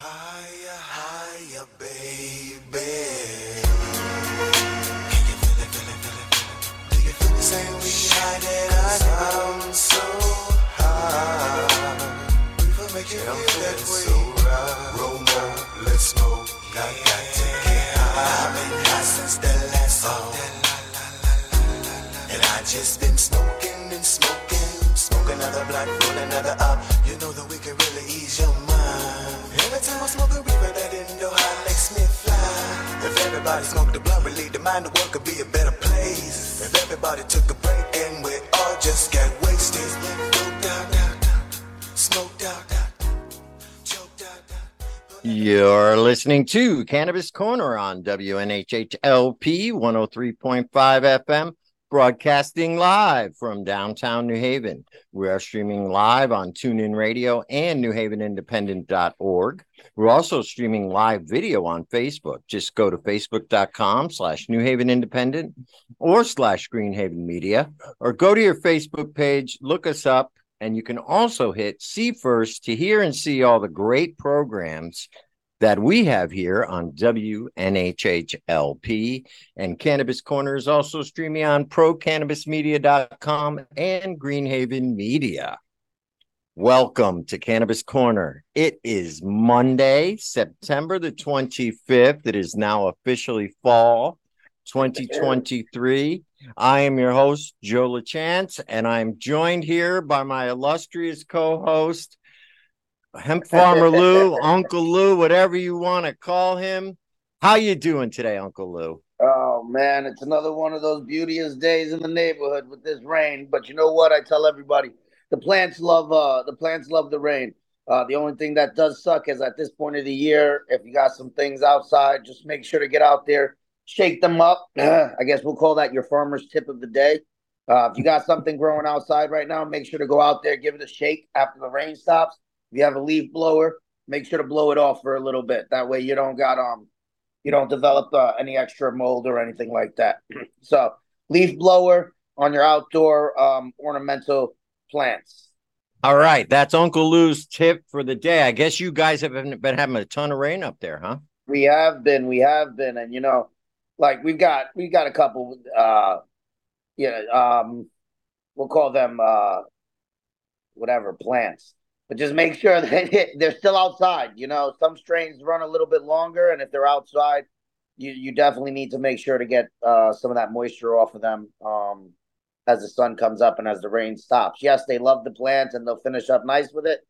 Higher, higher, baby. Can you feel it? Do you feel the same way? I'm so high. We will make you feel that way. So right. Roll let's smoke. I got to get high. I've been high since the last song. And I just been smoking and smoking. Smoke another blunt, roll another up. You know that we can really ease your mind. Every time I smoke a reaper, that Indo high makes me fly. If everybody smoked the blunt, relieve the mind, the world could be a better place. If everybody took a break and we all just get wasted. Smoked out, out, out. Smoked out, out. You're listening to Cannabis Corner on WNHHLP 103.5 FM, broadcasting live from downtown New Haven. We are streaming live on TuneIn Radio and newhavenindependent.org. We're also streaming live video on Facebook. Just go to facebook.com slash New Haven Independent or slash Greenhaven Media, or go to your Facebook page, look us up, and you can also hit see first to hear and see all the great programs that we have here on WNHHLP. And Cannabis Corner is also streaming on procannabismedia.com and Greenhaven Media. Welcome to Cannabis Corner. It is Monday, September the 25th. It is now officially fall 2023. I am your host, Joe LaChance, and I'm joined here by my illustrious co host, Hemp Farmer Lou, Uncle Lou, whatever you want to call him. How you doing today, Uncle Lou? Oh man, it's another one of those beauteous days in the neighborhood with this rain. But you know what? I tell everybody, the plants love uh the plants love the rain. Uh, the only thing that does suck is at this point of the year, if you got some things outside, just make sure to get out there, shake them up. I guess we'll call that your farmer's tip of the day. Uh, if you got something growing outside right now, make sure to go out there, give it a shake after the rain stops. If you have a leaf blower, make sure to blow it off for a little bit. That way you don't got um you don't develop uh, any extra mold or anything like that. so leaf blower on your outdoor um, ornamental plants. All right, that's Uncle Lou's tip for the day. I guess you guys have been, been having a ton of rain up there, huh? We have been, we have been, and you know, like we've got we've got a couple uh yeah, um we'll call them uh whatever plants. But just make sure that they're still outside. You know, some strains run a little bit longer, and if they're outside, you you definitely need to make sure to get uh some of that moisture off of them um as the sun comes up and as the rain stops. Yes, they love the plants and they'll finish up nice with it,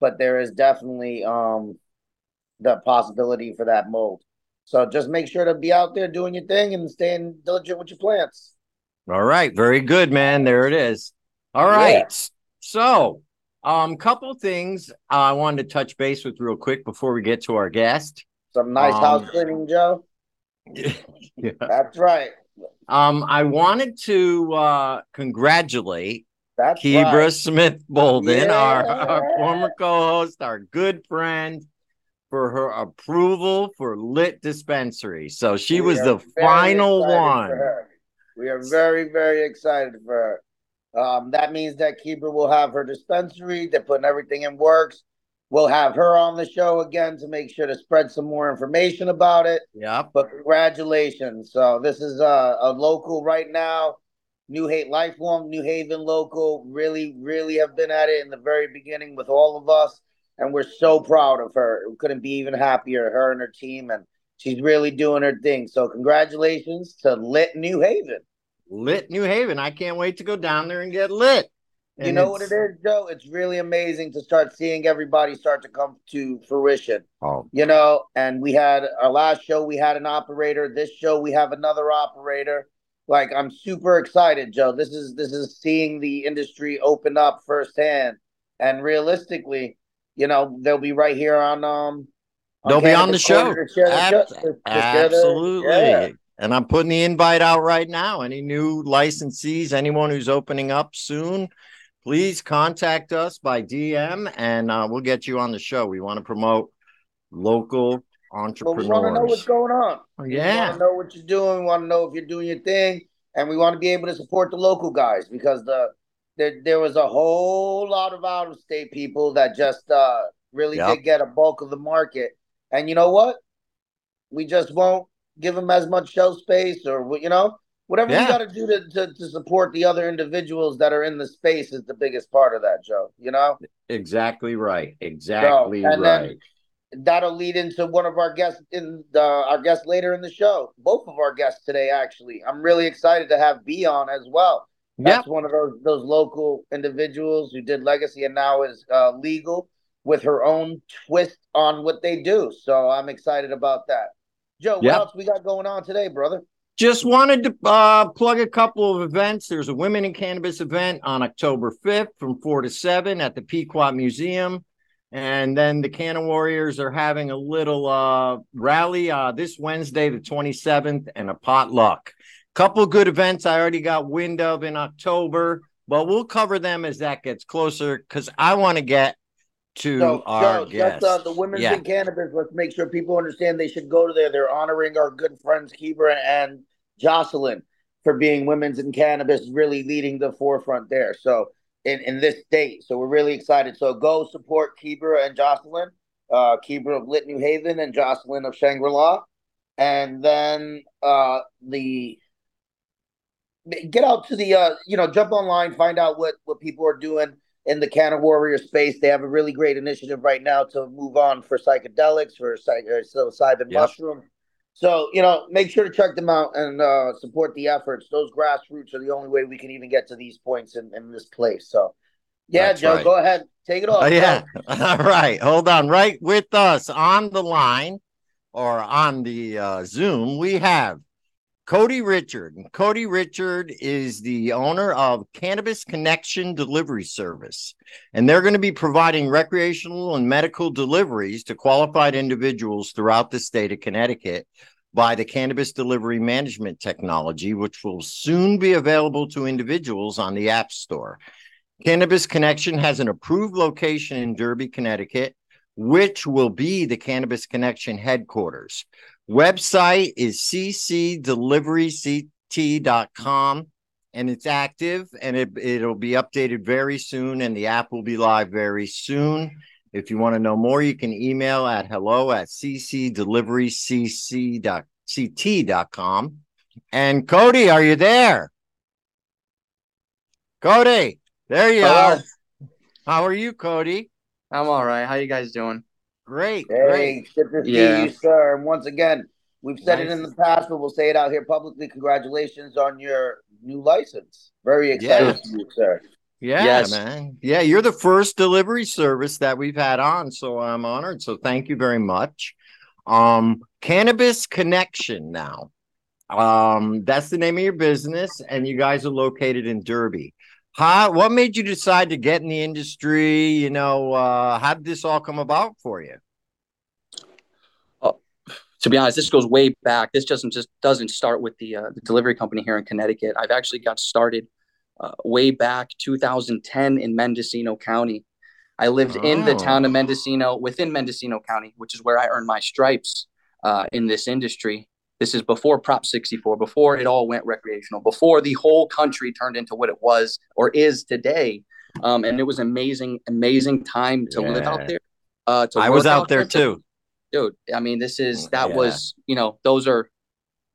but there is definitely um the possibility for that mold. So just make sure to be out there doing your thing and staying diligent with your plants. All right, very good, man. There it is. All right. Yeah. So, um, couple things I wanted to touch base with real quick before we get to our guest. Some nice Um, house cleaning, Joe. yeah. That's right. Um, I wanted to uh congratulate That's Kebra right. Smith Bolden, our, our former co-host, our good friend, for her approval for Lit Dispensary. So she We was the final one. We are very, very excited for her. Um, that means that Kebra will have her dispensary. They're putting everything in works. We'll have her on the show again to make sure to spread some more information about it. Yeah. But congratulations. So this is a, a local right now. New Hate lifelong New Haven local. Really, really have been at it in the very beginning with all of us. And we're so proud of her. We couldn't be even happier, her and her team. And she's really doing her thing. So congratulations to Lit New Haven. Lit New Haven. I can't wait to go down there and get lit. you know what it's- Joe? It's really amazing to start seeing everybody start to come to fruition. Oh, you know and we had our last show we had an operator this show we have another operator like i'm super excited joe this is this is seeing the industry open up firsthand and realistically you know they'll be right here on um They'll be on the show. Corner to share the Ab- show- to- to share the- absolutely. yeah. And I'm putting the invite out right now. Any new licensees, anyone who's opening up soon, please contact us by DM and uh, we'll get you on the show. We want to promote local Well, entrepreneurs. we want to know what's going on. We yeah. want to know what you're doing. We want to know if you're doing your thing, and we want to be able to support the local guys because the there there was a whole lot of out of state people that just uh really Yep. did get a bulk of the market. And you know what? We just won't give them as much shelf space, or you know, whatever Yeah. we got to do to, to support the other individuals that are in the space is the biggest part of that, Joe. You know. Exactly right. Exactly and right. that'll lead into one of our guests in the our guests later in the show. Both of our guests today, actually. I'm really excited to have B on as well. Yep. That's one of those those local individuals who did legacy and now is uh, legal with her own twist on what they do. So I'm excited about that. Joe, what Yep. else we got going on today, brother? Just wanted to uh, plug a couple of events. There's a Women in Cannabis event on October 5th from 4 to 7 at the Pequot Museum. And then the Canna Warriors are having a little uh, rally uh, this Wednesday, the 27th, and a potluck. Couple good events I already got wind of in October, but we'll cover them as that gets closer because I want to get to So, our Joe, guests. just uh, the women's Yeah. in cannabis. Let's make sure people understand they should go to there. They're honoring our good friends Kebra and Jocelyn for being women's in cannabis, really leading the forefront there. So in, in this state, so we're really excited. So go support Kebra and Jocelyn, uh, Kebra of Lit New Haven and Jocelyn of Shangri La, and then uh, the get out to the uh, you know jump online, find out what what people are doing in the Canna Warrior space. They have a really great initiative right now to move on for psychedelics, for psych- uh, psilocybin Yep. mushroom. So, you know, make sure to check them out and uh, support the efforts. Those grassroots are the only way we can even get to these points in, in this place. So, yeah, That's Joe, right. go ahead. Take it off. Oh, yeah. All right. Hold on. Right with us on the line or on the uh, Zoom, we have Cody Richard. Cody Richard is the owner of Cannabis Connection Delivery Service. And they're going to be providing recreational and medical deliveries to qualified individuals throughout the state of Connecticut by the cannabis delivery management technology, which will soon be available to individuals on the App Store. Cannabis Connection has an approved location in Derby, Connecticut, which will be the Cannabis Connection headquarters. Website is ccdeliveryct.com and it's active and it, it'll be updated very soon and the app will be live very soon. If you want to know more, you can email at hello at ccdeliverycc.ct.com. And Cody, are you there? Cody, there you Hello. are. How are you, Cody? I'm all right. How you guys doing? Great, great. Hey, good to see Yeah. you, sir. And once again, we've said it in the past, but we'll say it out here publicly. Congratulations on your new license. Very excited Yeah. for you, sir. Yeah, Yes. man. Yeah, you're the first delivery service that we've had on, so I'm honored. So thank you very much. Um, Cannabis Connection now. Um, that's the name of your business, and you guys are located in Derby. How what made you decide to get in the industry? You know, uh, how did this all come about for you? To be honest, this goes way back. This doesn't just doesn't start with the, uh, the delivery company here in Connecticut. I've actually got started uh, way back 2010 in Mendocino County. I lived in the Oh. town of Mendocino, within Mendocino County, which is where I earned my stripes uh, in this industry. This is before Prop 64, before it all went recreational, before the whole country turned into what it was or is today. Um, and it was amazing, amazing time to live out there. Uh, to I was work out there to- too. dude. I mean, this is that Yeah. was you know those are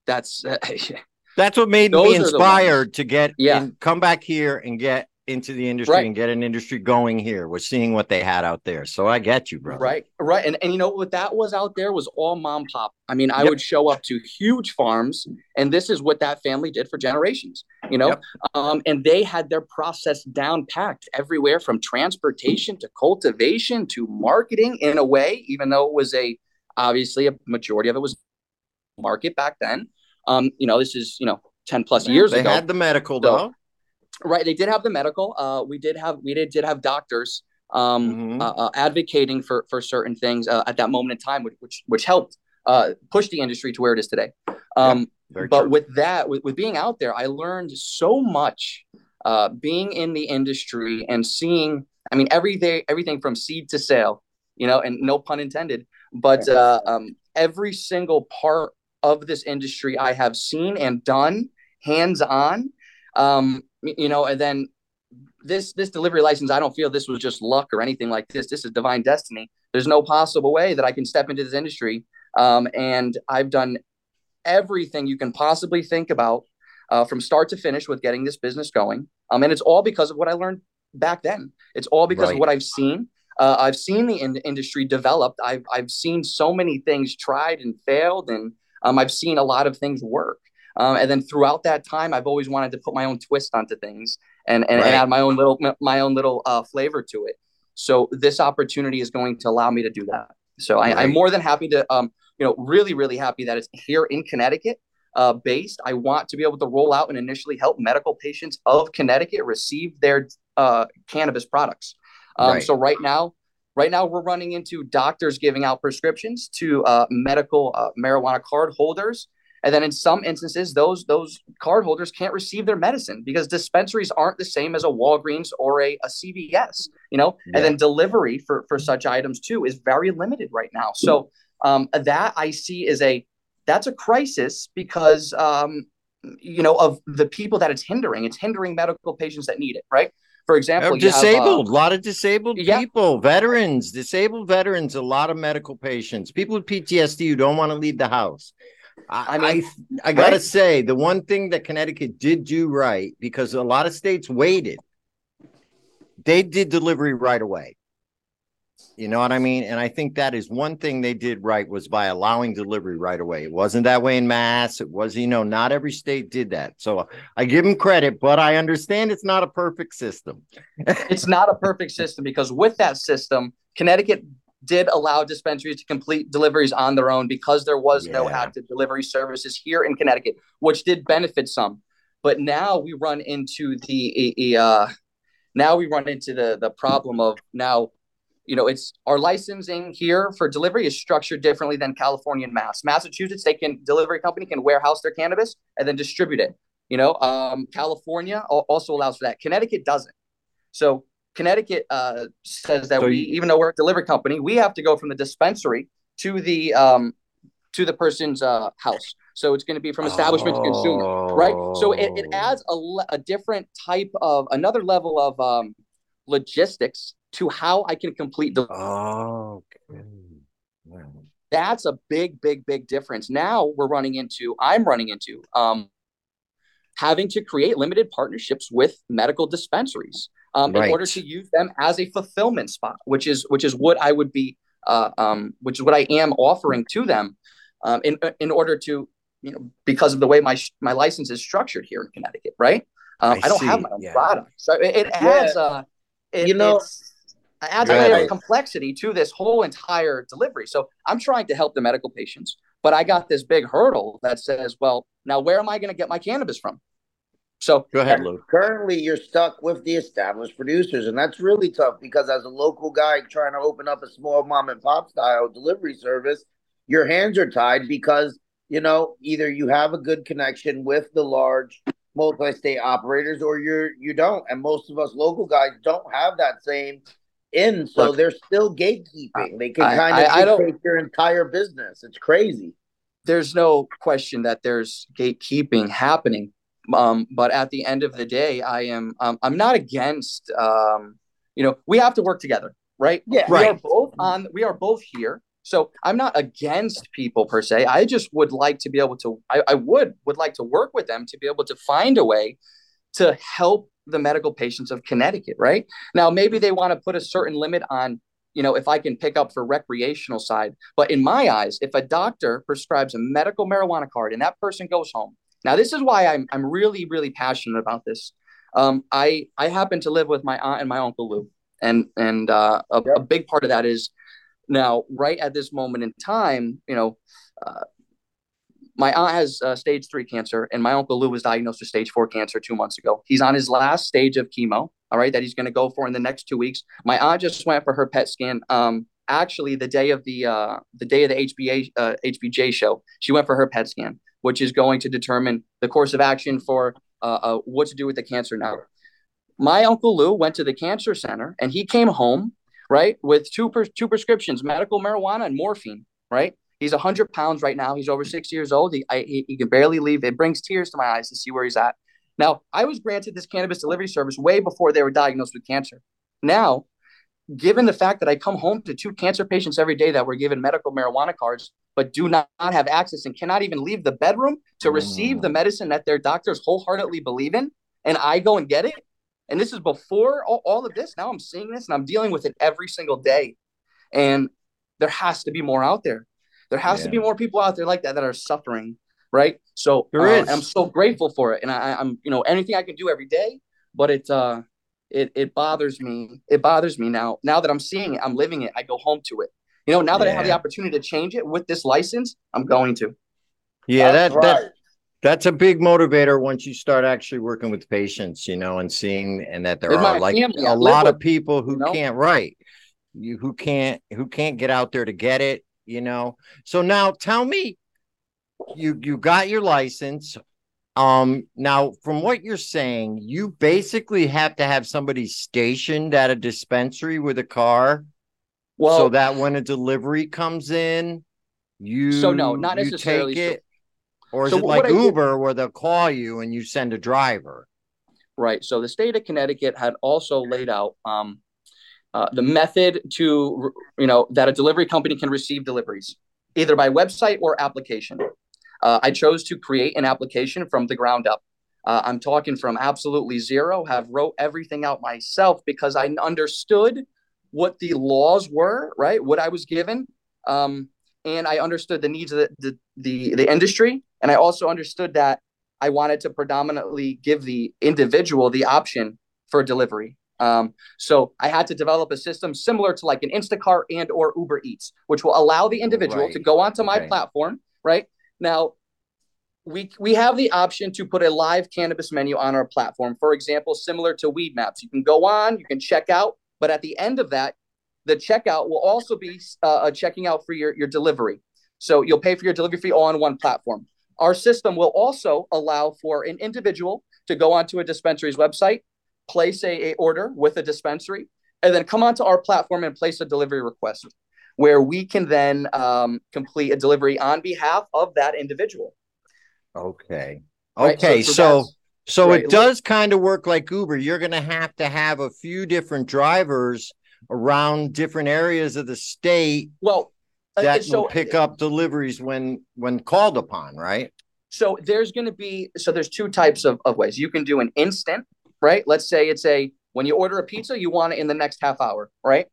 that's That's what made me inspired to get Yeah. in, come back here and get into the industry Right. and get an industry going here. We're seeing what they had out there. So I get you, brother. right, right, and and you know what that was out there was all mom pop. I mean, I Yep. would show up to huge farms, and this is what that family did for generations. You know, Yep. um, and they had their process down packed everywhere from transportation to cultivation to marketing in a way, even though it was a obviously a majority of it was market back then. Um, you know, this is you know ten plus years they ago. had the medical So, though. Right they did have the medical uh we did have we did did have doctors um Mhm. uh, uh, advocating for for certain things uh, at that moment in time which which, which helped uh push the industry to where it is today um Very but true. with that with, with being out there i learned so much uh being in the industry and seeing i mean everything everything from seed to sale you know and no pun intended but uh um every single part of this industry i have seen and done hands on um you know and then this this delivery license i don't feel this was just luck or anything like this this is divine destiny there's no possible way that I can step into this industry. Um, and I've done everything you can possibly think about uh, from start to finish with getting this business going. Um, and it's all because of what I learned back then. It's all because right. of what I've seen. Uh, I've seen the in- industry developed. I've I've seen so many things tried and failed, and um, I've seen a lot of things work. Um, and then throughout that time, I've always wanted to put my own twist onto things and and, right. and add my own little my own little uh, flavor to it. So this opportunity is going to allow me to do that. So I, am more than happy to, um, you know, really, really happy that it's here in Connecticut uh, based. I want to be able to roll out and initially help medical patients of Connecticut receive their uh, cannabis products. Um, right. So right now, right now we're running into doctors giving out prescriptions to uh, medical uh, marijuana card holders and then in some instances, those those card holders can't receive their medicine because dispensaries aren't the same as a Walgreens or a, a CVS, you know, yeah. and then delivery for, for such items too is very limited right now. So um, that I see is a that's a crisis because um, you know of the people that it's hindering. It's hindering medical patients that need it, right? For example, disabled, a uh, lot of disabled yeah. people, veterans, disabled veterans, a lot of medical patients, people with PTSD who don't want to leave the house. I, mean, I, I gotta right? say the one thing that Connecticut did do right because a lot of states waited. They did delivery right away. You know what I mean? And I think that is one thing they did right was by allowing delivery right away. It wasn't that way in Mass. It was, you know, not every state did that. So I give them credit, but I understand it's not a perfect system. it's not a perfect system because with that system, Connecticut did allow dispensaries to complete deliveries on their own because there was yeah. no active delivery services here in Connecticut, which did benefit some. But now we run into the uh, now we run into the the problem of now, you know, it's our licensing here for delivery is structured differently than California and Mass. Massachusetts, they can delivery company can warehouse their cannabis and then distribute it. You know, um, California also allows for that. Connecticut doesn't. So Connecticut uh, says that so we, you, even though we're a delivery company, we have to go from the dispensary to the um, to the person's uh, house. So it's going to be from establishment oh. to consumer, right? So it, it adds a, a different type of another level of um, logistics to how I can complete the. Oh, okay. That's a big, big, big difference. Now we're running into. I'm running into um, having to create limited partnerships with medical dispensaries um, right. in order to use them as a fulfillment spot, which is which is what I would be, uh, um, which is what I am offering to them, um, in in order to you know because of the way my my license is structured here in Connecticut, right? Um, I, I, don't see. have my own yeah. product, so it, it adds yeah. uh, it, you know. adds a layer of complexity to this whole entire delivery. So I'm trying to help the medical patients, but I got this big hurdle that says, well, now where am I going to get my cannabis from? So go ahead, Lou. Currently, you're stuck with the established producers, and that's really tough because as a local guy trying to open up a small mom and pop style delivery service, your hands are tied because you know either you have a good connection with the large multi-state operators or you're you don't, and most of us local guys don't have that same in, so Look, they're still gatekeeping. They can kind of I, I dictate your entire business. It's crazy. There's no question that there's gatekeeping happening um, but at the end of the day, I am um, I'm not against um, you know we have to work together, right? Yeah, right. we are both on. We are both here, so I'm not against people per se. I just would like to be able to. I, I would would like to work with them to be able to find a way to help the medical patients of Connecticut. Right now, maybe they want to put a certain limit on you know, if I can pick up for recreational side. But in my eyes, if a doctor prescribes a medical marijuana card and that person goes home now, this is why I'm I'm really really passionate about this. Um, I I happen to live with my aunt and my uncle Lou, and and uh, a, yep. a, big part of that is now right at this moment in time, you know. Uh, my aunt has uh, stage three cancer, and my uncle Lou was diagnosed with stage four cancer two months ago. He's on his last stage of chemo, all right, that he's going to go for in the next two weeks. My aunt just went for her PET scan. Um, actually, the day of the uh, the day of the HBA uh, HBJ show, she went for her PET scan which is going to determine the course of action for uh, uh, what to do with the cancer now. My uncle Lou went to the cancer center and he came home, right, with two per- two prescriptions, medical marijuana and morphine, right? He's 100 pounds right now. He's over six years old. He, I, he, he can barely leave. It brings tears to my eyes to see where he's at. Now, I was granted this cannabis delivery service way before they were diagnosed with cancer. Now, given the fact that I come home to two cancer patients every day that were given medical marijuana cards, but do not, have access and cannot even leave the bedroom to receive the Mm. medicine that their doctors wholeheartedly believe in, and I go and get it. And this is before all, all of this. Now I'm seeing this and I'm dealing with it every single day. And there has to be more out there. There has to be more people out there like that that are suffering, right? So There uh, is. I'm so grateful for it, and I, I'm you know anything I can do every day, but it uh it it bothers me. It bothers me now. Now that I'm seeing it, I'm living it. I go home to it. You know, now that I have the opportunity to change it with this license, I'm going to. Yeah, That's that that that's a big motivator once you start actually working with patients, you know, and seeing and that there It's are like family. A lot of people who you know? can't write, you who can't who can't get out there to get it, you know. So now tell me, you you got your license. Um, now from what you're saying, you basically have to have somebody stationed at a dispensary with a car Well, so that when a delivery comes in, you So, no, not necessarily. take So- it, or is so it like I did- Uber where they'll call you and you send a driver? Right. So the state of Connecticut had also laid out um, uh, the method to, you know, that a delivery company can receive deliveries either by website or application. Uh, I chose to create an application from the ground up. Uh, I'm talking from absolutely zero. Have wrote everything out myself because I understood what the laws were, right? What I was given, um, and I understood the needs of the, the the the industry, and I also understood that I wanted to predominantly give the individual the option for delivery. Um, so I had to develop a system similar to like an Instacart and or Uber Eats, which will allow the individual Right. to go onto my Okay. platform. Right now, we we have the option to put a live cannabis menu on our platform. For example, similar to Weed Maps, you can go on, you can check out, but at the end of that, the checkout will also be uh, a checking out for your your delivery. So you'll pay for your delivery fee all on one platform. Our system will also allow for an individual to go onto a dispensary's website, place a, a order with a dispensary, and then come onto our platform and place a delivery request, where we can then um, complete a delivery on behalf of that individual. Okay. right? Okay. So, that's- so, right. it does kind of work like Uber. You're going to have to have a few different drivers around different areas of the state well, uh, that so will pick up deliveries when when called upon, right? So there's going to be so there's two types of, of ways. You can do an instant, right? Let's say it's a when you order a pizza, you want it in the next half hour, right?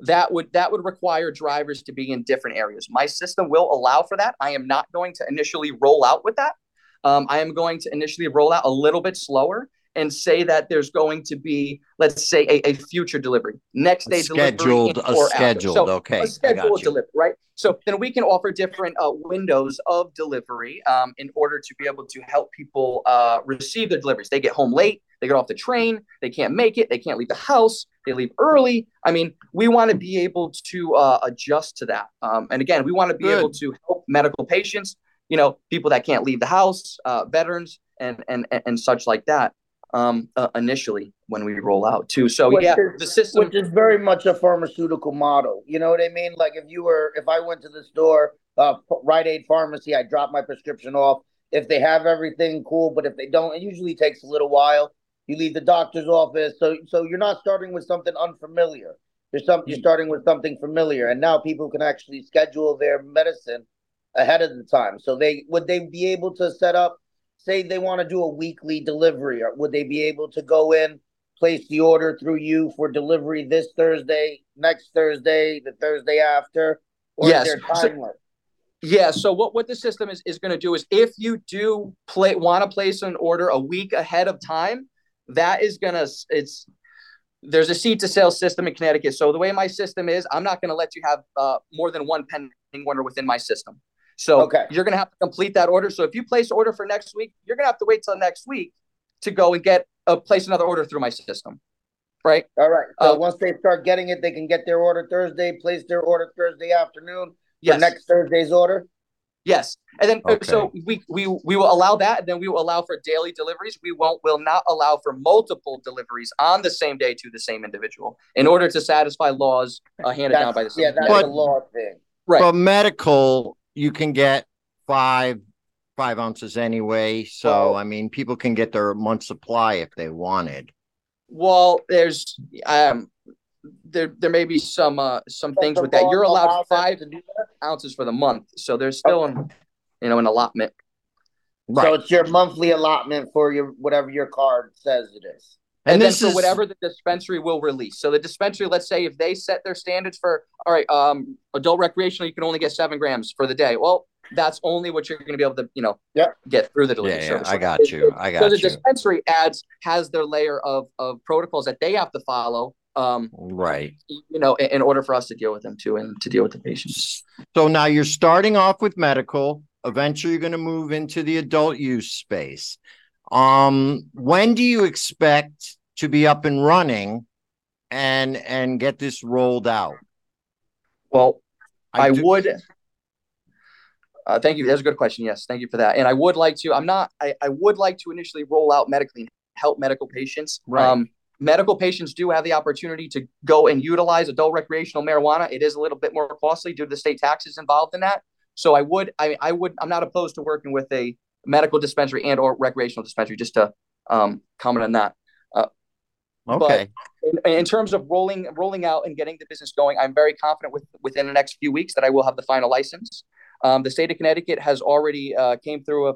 That would that would require drivers to be in different areas. My system will allow for that. I am not going to initially roll out with that. Um, I am going to initially roll out a little bit slower and say that there's going to be, let's say, a, a future delivery, next day delivery, scheduled, in a scheduled. So, okay, a scheduled delivery, right? So then we can offer different uh, windows of delivery um, in order to be able to help people uh, receive their deliveries. They get home late, they get off the train, they can't make it, they can't leave the house, they leave early. I mean, we want to be able to uh, adjust to that. Um, and again, we want to be Good. able to help medical patients, you know, people that can't leave the house, uh, veterans, and and and such like that. Um, uh, initially when we roll out too. So Which yeah, is- the system. which is very much a pharmaceutical model. You know what I mean? Like if you were, if I went to the store, uh, Rite Aid pharmacy, I drop my prescription off. If they have everything, cool. But if they don't, it usually takes a little while. You leave the doctor's office, so so you're not starting with something unfamiliar. You're some you're starting with something familiar, and now people can actually schedule their medicine ahead of the time. So they would they be able to set up, say they want to do a weekly delivery, or would they be able to go in? place the order through you for delivery this Thursday, next Thursday, the Thursday after? Or Yes. is there So-? Yeah. So what, what the system is, is going to do is if you do play want to place an order a week ahead of time, that is going to it's there's a seed to sale system in Connecticut. So the way my system is, I'm not going to let you have uh, more than one pending order within my system. So Okay. you're going to have to complete that order. So if you place order for next week, you're going to have to wait till next week to go and get uh, place another order through my system, right? All right. So Uh, once they start getting it, they can get their order Thursday, place their order Thursday afternoon for Yes. next Thursday's order. Yes, and then uh, Okay. so we we we will allow that, and then we will allow for daily deliveries. We won't will not allow for multiple deliveries on the same day to the same individual in order to satisfy laws uh, handed down by the yeah, that's But- a law thing. right. But medical, you can get five five ounces anyway. So Well- I mean, people can get their month supply if they wanted. well, there's um there there may be some uh some things with that. You're allowed five to do that? ounces for the month, so there's still an you know an allotment. So it's your monthly allotment for your whatever your card says it is. And, And then for is whatever the dispensary will release. So the dispensary, let's say if they set their standards for all right, um, adult recreational, you can only get seven grams for the day. Well, that's only what you're going to be able to you know Yep. get through the Yeah, delivery yeah, service. I got you. I got you. So the you. dispensary adds has their layer of of protocols that they have to follow. Um, Right. you know, in, in order for us to deal with them too and to deal with the patients. So now you're starting off with medical. Eventually, you're going to move into the adult use space. Um, when do you expect to be up and running, and and get this rolled out? Well, I, do- would. Uh, thank you. That's a good question. Yes, thank you for that. And I would like to. I'm not. I, I would like to initially roll out medically help medical patients. Right. Um, medical patients do have the opportunity to go and utilize adult recreational marijuana. It is a little bit more costly due to the state taxes involved in that. So I would. I I would. I'm not opposed to working with a medical dispensary and or recreational dispensary. Just to um, comment on that. Okay. in, in terms of rolling rolling out and getting the business going, I'm very confident with within the next few weeks that I will have the final license. Um, the state of Connecticut has already uh, came through a,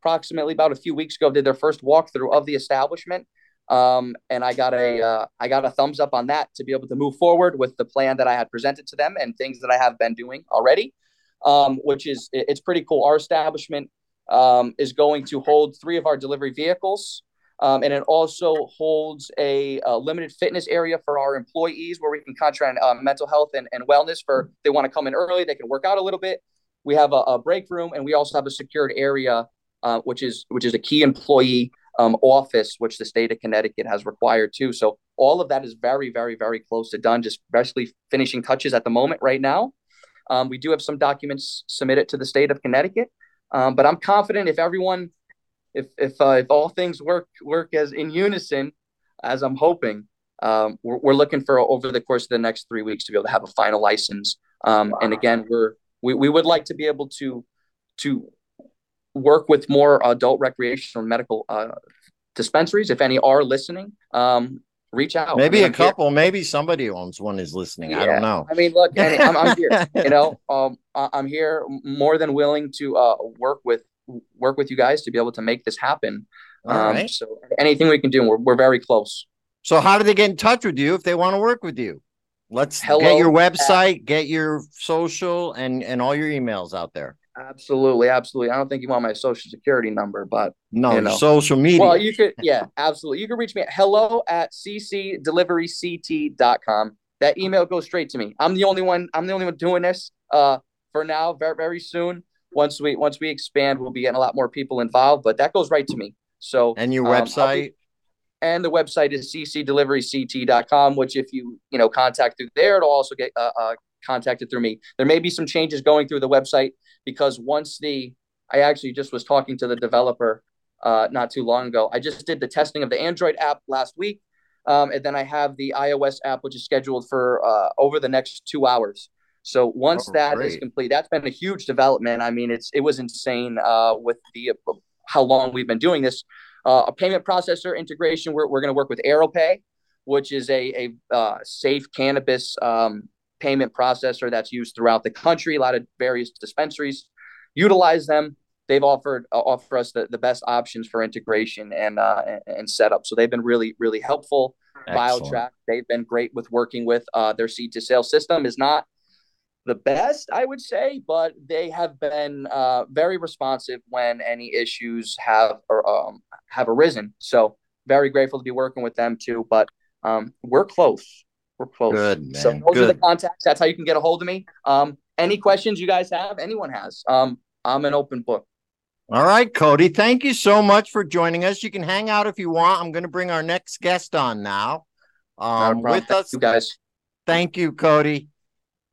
approximately about a few weeks ago, did their first walkthrough of the establishment, um, and I got a uh, I got a thumbs up on that to be able to move forward with the plan that I had presented to them and things that I have been doing already, um, which is it's pretty cool. Our establishment um, is going to hold three of our delivery vehicles. Um, and it also holds a, uh limited fitness area for our employees where we can contract uh, mental health and, and wellness for they want to come in early, they can work out a little bit. We have a, a break room and we also have a secured area, uh, which is which is a key employee um, office, which the state of Connecticut has required too. So all of that is very, very, very close to done. Just basically finishing touches at the moment right now. Um, we do have some documents submitted to the state of Connecticut, um, but I'm confident if everyone if if uh, if all things work work as in unison as I'm hoping, um, we're, we're looking for over the course of the next three weeks to be able to have a final license. Um, and again, we're we, we would like to be able to to work with more adult recreational medical uh, dispensaries. If any are listening, um, reach out. maybe I mean, a I'm here. couple, maybe somebody owns one is listening. I don't know. I mean, look, I'm, I'm here. You know, um, I'm here more than willing to uh, work with work with you guys to be able to make this happen. Um, right. So anything we can do, we're, we're very close. So how do they get in touch with you if they want to work with you? Let's Hello get your at- website, get your social, and and all your emails out there. Absolutely, absolutely. I don't think you want my social security number, but No, You know. social media. well, you could, yeah, absolutely. You can reach me at hello at ccdeliveryct.com. That email goes straight to me. I'm the only one. I'm the only one doing this. Uh, for now, very very soon. Once we once we expand, we'll be getting a lot more people involved. But that goes right to me. So and your um, I'll be- website. and the website is ccdeliveryct.com which if you you know contact through there it'll also get uh, uh, contacted through me there may be some changes going through the website because once the i actually just was talking to the developer uh, not too long ago i just did the testing of the android app last week um, and then i have the ios app which is scheduled for uh, over the next two hours so once Oh, that is great. complete that's been a huge development i mean it's it was insane uh, with the how long we've been doing this uh, a payment processor integration. We're, we're going to work with AeroPay, which is a, a uh, safe cannabis um, payment processor that's used throughout the country. A lot of various dispensaries utilize them. They've offered uh, offer us the, the best options for integration and uh, and, setup. So they've been really really helpful. Excellent. BioTrack, they've been great with working with uh, their seed to sale system is not the best, I would say, but they have been uh, very responsive when any issues have or um, have arisen. So very grateful to be working with them too. But um, we're close. We're close. Good, man. So those are the contacts. That's how you can get a hold of me. Um, any questions you guys have, anyone has, um, I'm an open book. All right, Cody. Thank you so much for joining us. You can hang out if you want. I'm going to bring our next guest on now. Um, with us, you guys. thank you, Cody.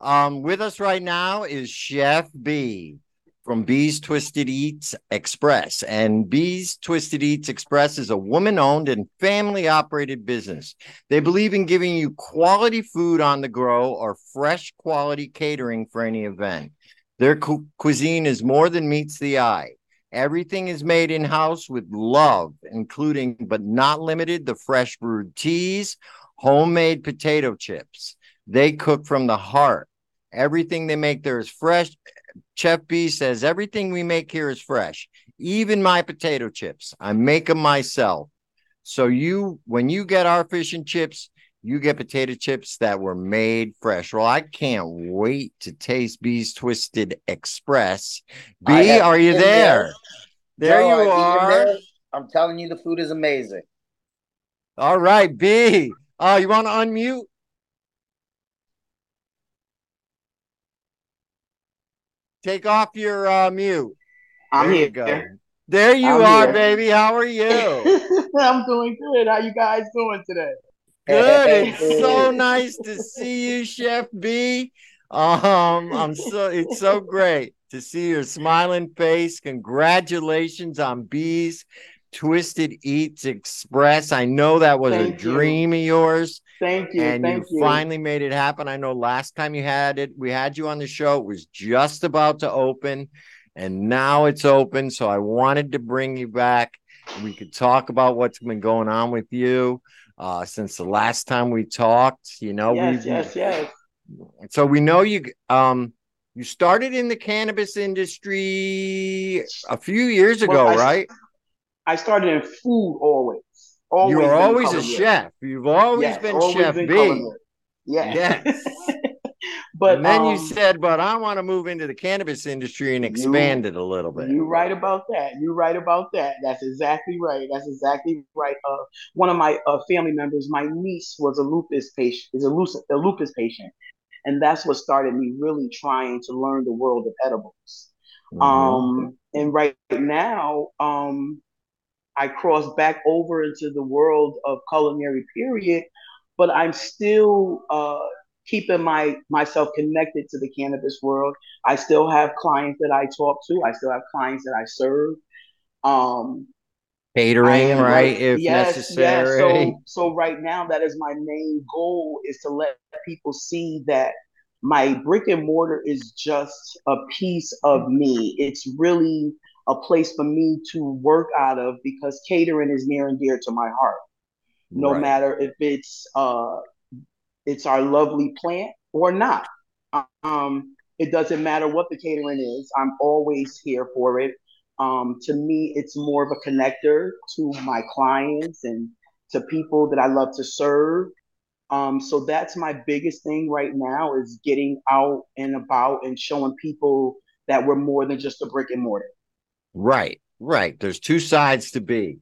Um, with us right now is Chef B from Bees Twisted Eats Express. And Bees Twisted Eats Express is a woman owned and family operated business. They believe in giving you quality food on the grow or fresh quality catering for any event. Their cu- cuisine is more than meets the eye. Everything is made in house with love, including but not limited the fresh brewed teas, homemade potato chips. They cook from the heart. Everything they make there is fresh. Chef B says everything we make here is fresh. Even my potato chips, I make them myself. So you, when you get our fish and chips, you get potato chips that were made fresh. Well, I can't wait to taste B's Twisted Express. B, are you there? There, there you are. I'm telling you, the food is amazing. All right, B. Oh, you want to unmute? Take off your uh, mute. I'm there here. You go. There you I'm are, here. baby. How are you? I'm doing good. How you guys doing today? Good. It's so nice to see you, Chef B. Um, I'm so it's so great to see your smiling face. Congratulations on B's Twisted Eats Express. I know that was Thank a dream you. of yours. Thank you. And Thank you, you finally made it happen. I know last time you had it, we had you on the show. It was just about to open, and now it's open. So I wanted to bring you back. We could talk about what's been going on with you uh, since the last time we talked. You know, yes, yes, yes. So we know you. Um, you started in the cannabis industry a few years ago, well, I, right? I started in food always. Always you are always a chef. You've always yes, been always Chef been B. Yeah. Yes. but and then um, you said, "But I want to move into the cannabis industry and expand you, it a little bit." You're right about that. You're right about that. That's exactly right. That's exactly right. Uh, one of my uh, family members, my niece, was a lupus patient. Is a lupus, a lupus patient, and that's what started me really trying to learn the world of edibles. Mm-hmm. Um, and right now, um, I crossed back over into the world of culinary period, but I'm still uh, keeping my myself connected to the cannabis world. I still have clients that I talk to. I still have clients that I serve. Um, Catering, right? right? If yes, necessary. Yes. So, so right now, that is my main goal: is to let people see that my brick and mortar is just a piece of me. It's really a place for me to work out of because catering is near and dear to my heart. No right. matter if it's uh it's our lovely plant or not. Um, it doesn't matter what the catering is. I'm always here for it. Um, to me, it's more of a connector to my clients and to people that I love to serve. Um, so that's my biggest thing right now is getting out and about and showing people that we're more than just a brick and mortar. Right, right. There's two sides to be.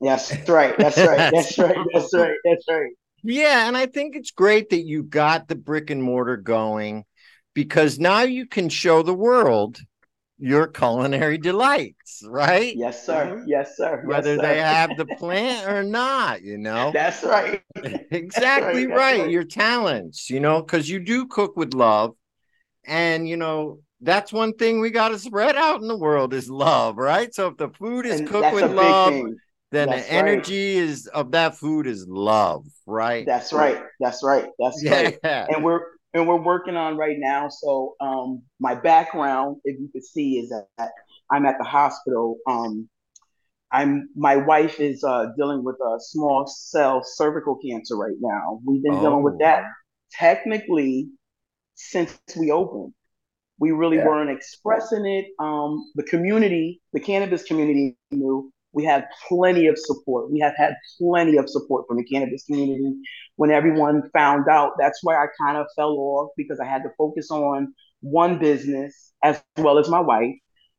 Yes, that's right. That's right. That's right. That's right. That's right. Yeah, and I think it's great that you got the brick and mortar going because now you can show the world your culinary delights, right? Yes, sir. Mm-hmm. Yes, sir. Whether yes, sir. they have the plant or not, you know. That's right. exactly That's right. right. right. Your talents, you know, because you do cook with love. And, you know, that's one thing we got to spread out in the world is love, right? So if the food is and cooked with love, then that's the energy right. is of that food is love, right? That's right. That's right. That's yeah. right. And we're and we're working on right now. So um my background, if you could see, is that I'm at the hospital. Um I'm my wife is uh, dealing with a small cell cervical cancer right now. We've been oh. dealing with that oh. technically since we opened. We really yeah. weren't expressing it. Um, the community, the cannabis community knew we had plenty of support. We have had plenty of support from the cannabis community. When everyone found out, that's why I kind of fell off because I had to focus on one business as well as my wife.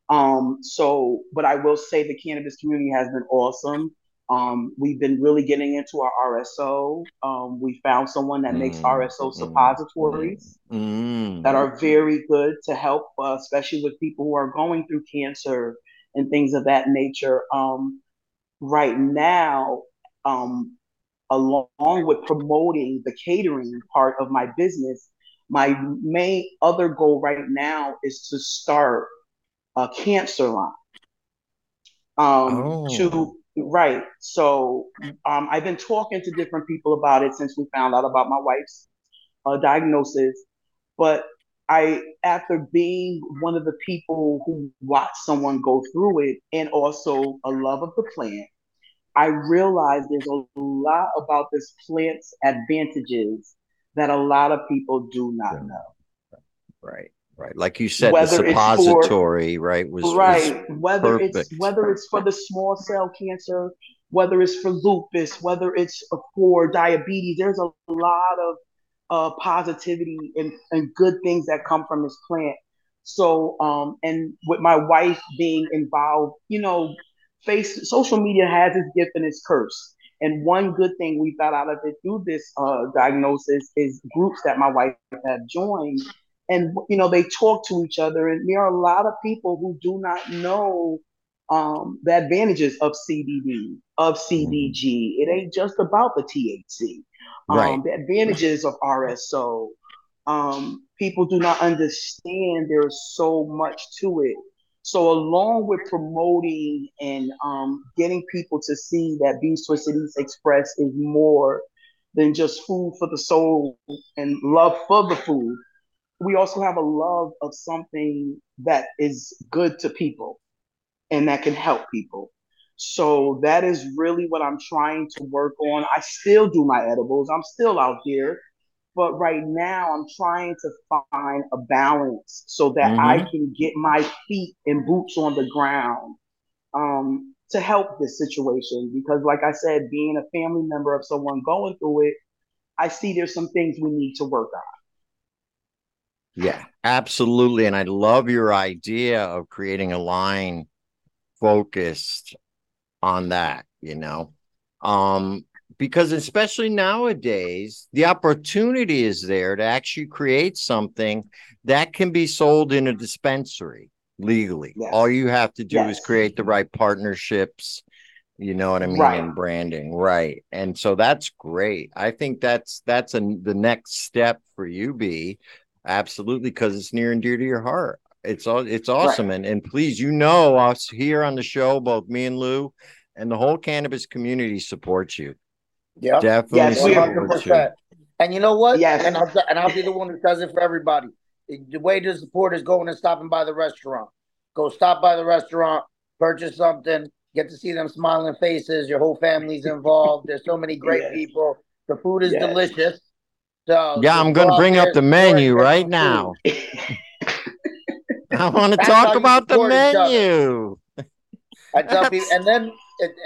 Um, so, but I will say the cannabis community has been awesome. Um, we've been really getting into our RSO. Um, we found someone that makes mm, RSO suppositories mm, that are very good to help, uh, especially with people who are going through cancer and things of that nature. Um, right now, um, along with promoting the catering part of my business, my main other goal right now is to start a cancer line. Um, oh. To right, so um, I've been talking to different people about it since we found out about my wife's uh, diagnosis, but I, after being one of the people who watched someone go through it and also a love of the plant I realized there's a lot about this plant's advantages that a lot of people do not know. Right. Right. Like you said, whether the suppository, for, right, was right. Was whether perfect. it's whether it's for the small cell cancer, whether it's for lupus, whether it's for diabetes, there's a lot of uh, positivity and, and good things that come from this plant. So, um, and with my wife being involved, you know, face social media has its gift and its curse. And one good thing we got out of it through this uh, diagnosis is groups that my wife have joined and you know they talk to each other and there are a lot of people who do not know um, the advantages of cbd of cbg it ain't just about the thc um, right. the advantages of rso um, people do not understand there's so much to it. So along with promoting and um, getting people to see that Bees Twisted Eats Express is more than just food for the soul and love for the food, we also have a love of something that is good to people and that can help people. So that is really what I'm trying to work on. I still do my edibles. I'm still out here. But right now I'm trying to find a balance so that mm-hmm. I can get my feet and boots on the ground um, to help this situation. Because like I said, being a family member of someone going through it, I see there's some things we need to work on. Yeah, absolutely. And I love your idea of creating a line focused on that, you know. Um, because especially nowadays, the opportunity is there to actually create something that can be sold in a dispensary legally. Yes. All you have to do yes. is create the right partnerships, you know what I mean, right. and branding, right? And so that's great. I think that's that's a, the next step for you, B, Absolutely, because it's near and dear to your heart. It's all it's awesome. Right. And and please, you know, us here on the show, both me and Lou and the whole cannabis community supports you. Yeah, definitely. Yes, supports you. And you know what? Yes. And I'll and I'll be the one who does it for everybody. The way to support is going and stopping by the restaurant. Go stop by the restaurant, purchase something, get to see them smiling faces. Your whole family's involved. There's so many great yes. people. The food is yes. delicious. So yeah, I'm going to bring up the menu right now. I want to talk about the menu. I tell people, and then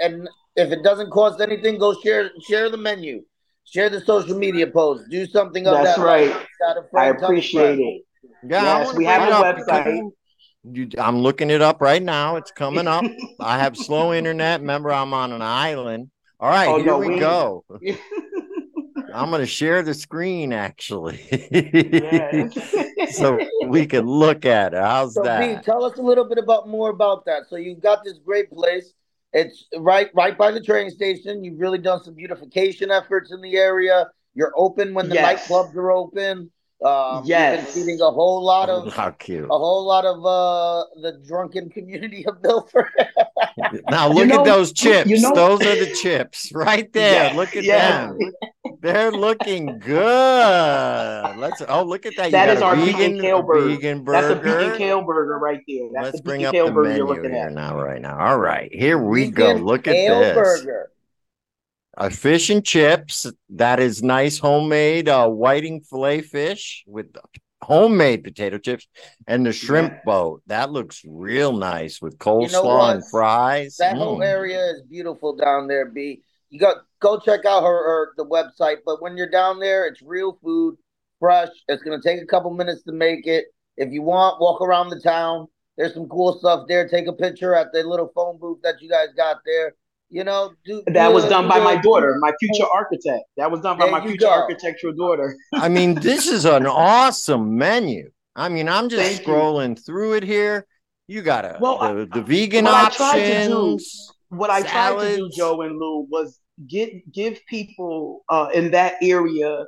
and if it doesn't cost anything, go share share the menu, share the social media post, do something of That's that. right. I appreciate it. Yeah, yes, we have a website. You, I'm looking it up right now. It's coming up. I have slow internet. Remember, I'm on an island. All right, oh, here no, we, we go. I'm going to share the screen actually, so we can look at it. How's so, that? B, tell us a little bit about more about that. So you've got this great place. It's right right by the train station. You've really done some beautification efforts in the area. You're open when the yes. nightclubs are open. Um, yes, been feeding a whole lot of how cute, a whole lot of uh, the drunken community of Milford. now look you know, at those chips. You know, those are the chips right there. Yeah, look at yeah. them. They're looking good. Let's. Oh, look at that. That is our vegan, kale burger. Vegan burger. That's a vegan kale burger right there. That's Let's the bring up the menu here at. now. Right now. All right, here we vegan go. Look at this. Burger a fish and chips that is nice homemade uh, whiting fillet fish with homemade potato chips and the shrimp yeah. boat. That looks real nice with coleslaw you know and fries. That mm. whole area is beautiful down there b. You got go check out her, her the website but when you're down there it's real food fresh. It's going to take a couple minutes to make it. If you want walk around the town. There's some cool stuff there. Take a picture at the little phone booth that you guys got there you know, do, that was done by my daughter, my future architect. That was done by my future go. architectural daughter. I mean, this is an awesome menu. I mean, I'm just Thank scrolling you. through it here. You got a, well, the, the vegan what options. I tried to do, what I tried to do, Joe and Lou, was get give people uh, in that area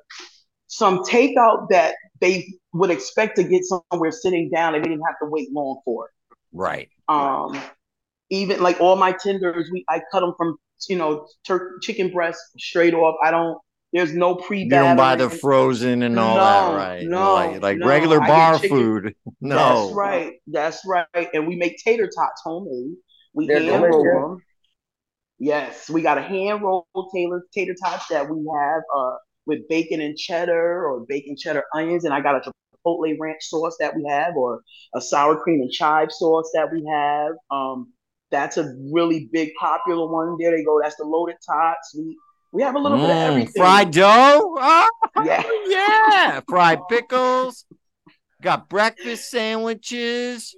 some takeout that they would expect to get somewhere sitting down and they didn't have to wait long for. It. Right. Um, even like all my tenders, we I cut them from you know tur- chicken breast straight off. I don't. There's no pre. You don't buy the frozen and all no, that, right? No, like, like no. regular bar food. No, that's right. That's right. And we make tater tots homemade. We hand roll them. Yes, we got a hand roll tater tater tots that we have uh, with bacon and cheddar or bacon cheddar onions, and I got a chipotle ranch sauce that we have, or a sour cream and chive sauce that we have. Um, that's a really big popular one. There they go. That's the loaded tots. We we have a little mm, bit of mm, everything. Fried dough. Oh, yeah, yeah. Fried pickles. Got breakfast sandwiches.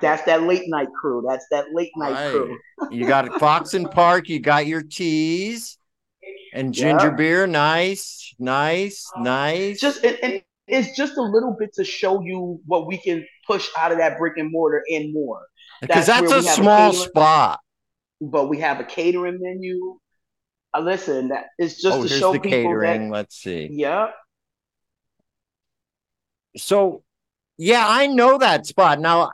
That's that late night crew. That's that late night right. crew. you got a Foxon Park. You got your teas and ginger yeah. beer. Nice, nice, nice. Just and, and it's just a little bit to show you what we can push out of that brick and mortar and more. Because that's, that's a small a spot. But we have a catering menu. Uh, listen, that it's just oh, to show the people catering. That, Let's see. Yeah. So, yeah, I know that spot. Now,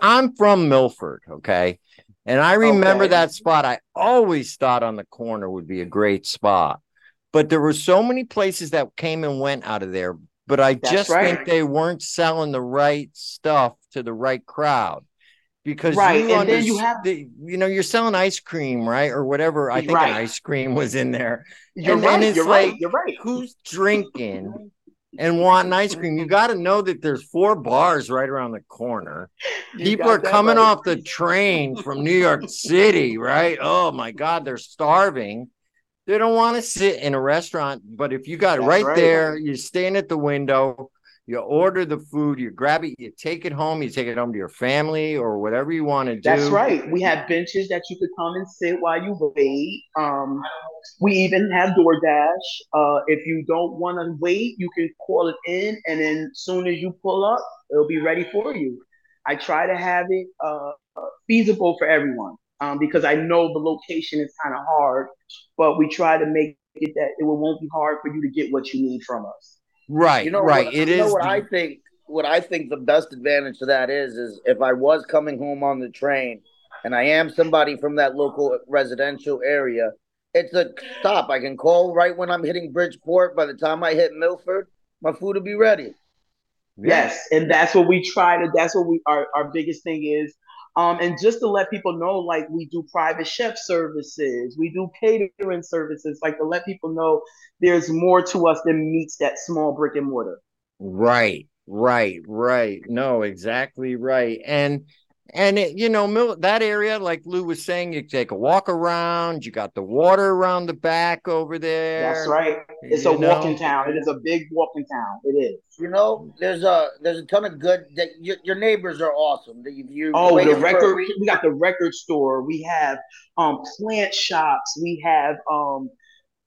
I'm from Milford, okay? And I remember okay. that spot. I always thought on the corner would be a great spot. But there were so many places that came and went out of there. But I That's just right. think they weren't selling the right stuff to the right crowd. Because right. you, and then you have the, you know, you're selling ice cream, right? Or whatever. I think right. ice cream was in there. You're and, right. And it's you're like, right. You're right. Who's drinking and wanting ice cream, you got to know that there's four bars right around the corner. People are coming right. off the train from New York City, right? Oh my God, they're starving. They don't want to sit in a restaurant, but if you got it right, right, there, you're staying at the window, you order the food, you grab it, you take it home, you take it home to your family or whatever you want to do. That's right. We have benches that you could come and sit while you wait. Um, we even have DoorDash. Uh, if you don't want to wait, you can call it in, and then as soon as you pull up, it'll be ready for you. I try to have it uh, feasible for everyone um, because I know the location is kind of hard, but we try to make it that it won't be hard for you to get what you need from us. Right. You know right. What, it you is know what the... I think. What I think the best advantage to that is is if I was coming home on the train, and I am somebody from that local residential area, it's a stop. I can call right when I'm hitting Bridgeport. By the time I hit Milford, my food will be ready. Yes, and that's what we try to. That's what we our our biggest thing is um, and just to let people know, like we do private chef services, we do catering services, like to let people know there's more to us than meets that small brick and mortar. Right, right, right. No, exactly right. And and it, you know that area like lou was saying you take a walk around you got the water around the back over there that's right. It's a know? walking town. It is a big walking town. It is. You know there's a there's a ton of good that your, your neighbors are awesome. That you, oh the record we got the record store. We have um plant shops. We have um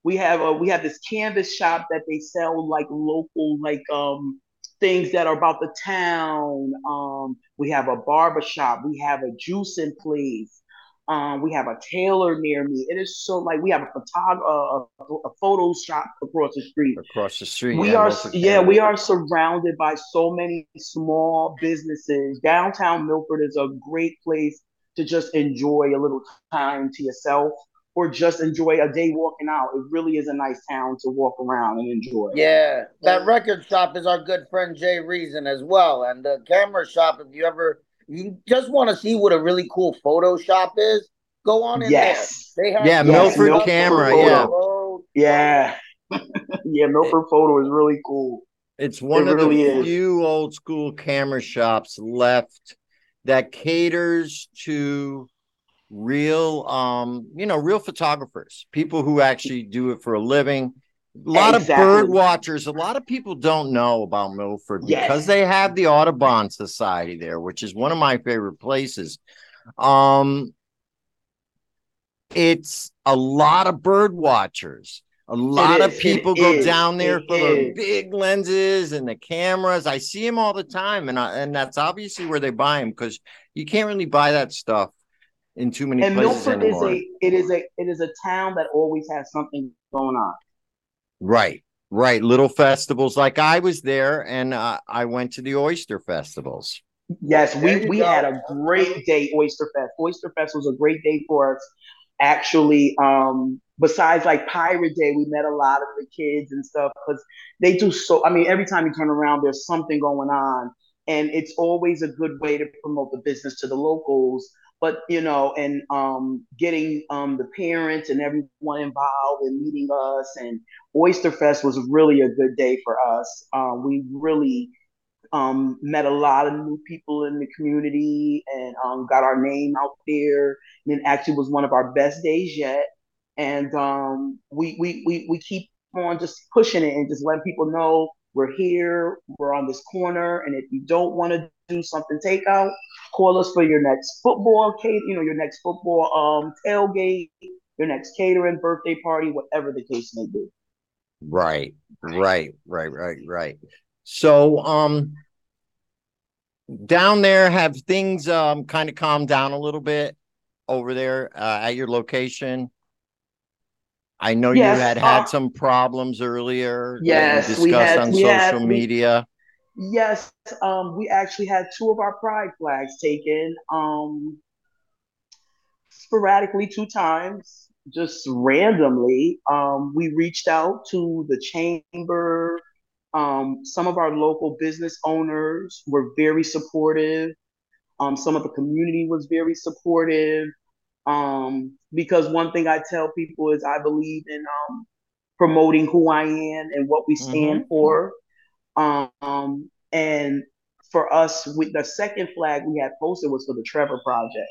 we have uh, we have this canvas shop that they sell like local like um things that are about the town. Um, we have a barbershop. We have a juicing place. Um, we have a tailor near me. It is so like we have a photog- uh, a photo shop across the street. Across the street. We yeah, are yeah, we are surrounded by so many small businesses. Downtown Milford is a great place to just enjoy a little time to yourself or just enjoy a day walking out. It really is a nice town to walk around and enjoy. Yeah, that record shop is our good friend Jay Reason as well, and the camera shop. If you ever you just want to see what a really cool photo shop is, go on in yes. there. They have yeah, Milford, Milford camera. Photo. Yeah, yeah, yeah. Milford photo is really cool. It's one it of really the is. few old school camera shops left that caters to real um you know real photographers people who actually do it for a living a lot exactly. of bird watchers a lot of people don't know about milford yes. because they have the audubon society there which is one of my favorite places um it's a lot of bird watchers a lot of people go is. down there it for is. the big lenses and the cameras. I see them all the time, and I, and that's obviously where they buy them because you can't really buy that stuff in too many and places Milford anymore. is a it is a it is a town that always has something going on. Right, right. Little festivals. Like I was there, and uh, I went to the oyster festivals. Yes, we we go. had a great day. Oyster Fest. Oyster Fest was a great day for us. Actually, um, besides like Pirate Day, we met a lot of the kids and stuff because they do so. I mean, every time you turn around, there's something going on, and it's always a good way to promote the business to the locals but you know, and um, getting um, the parents and everyone involved and meeting us and Oyster Fest was really a good day for us. Uh, we really um, met a lot of new people in the community and um, got our name out there. And it actually was one of our best days yet. And um, we, we, we, we keep on just pushing it and just letting people know we're here, we're on this corner. And if you don't want to do something takeout, call us for your next football, you know, your next football um, tailgate, your next catering, birthday party, whatever the case may be. Right, right, right, right, right. So, um, down there, have things um kind of calmed down a little bit over there uh, at your location? I know yes, you had had uh, some problems earlier. Yes, discussed we had, on social had, media. Yes, um, we actually had two of our pride flags taken um, sporadically two times, just randomly. Um, we reached out to the chamber um, some of our local business owners were very supportive. Um, some of the community was very supportive. Um, because one thing I tell people is I believe in um, promoting who I am and what we stand mm-hmm. for. Um, and for us, with the second flag we had posted was for the Trevor Project.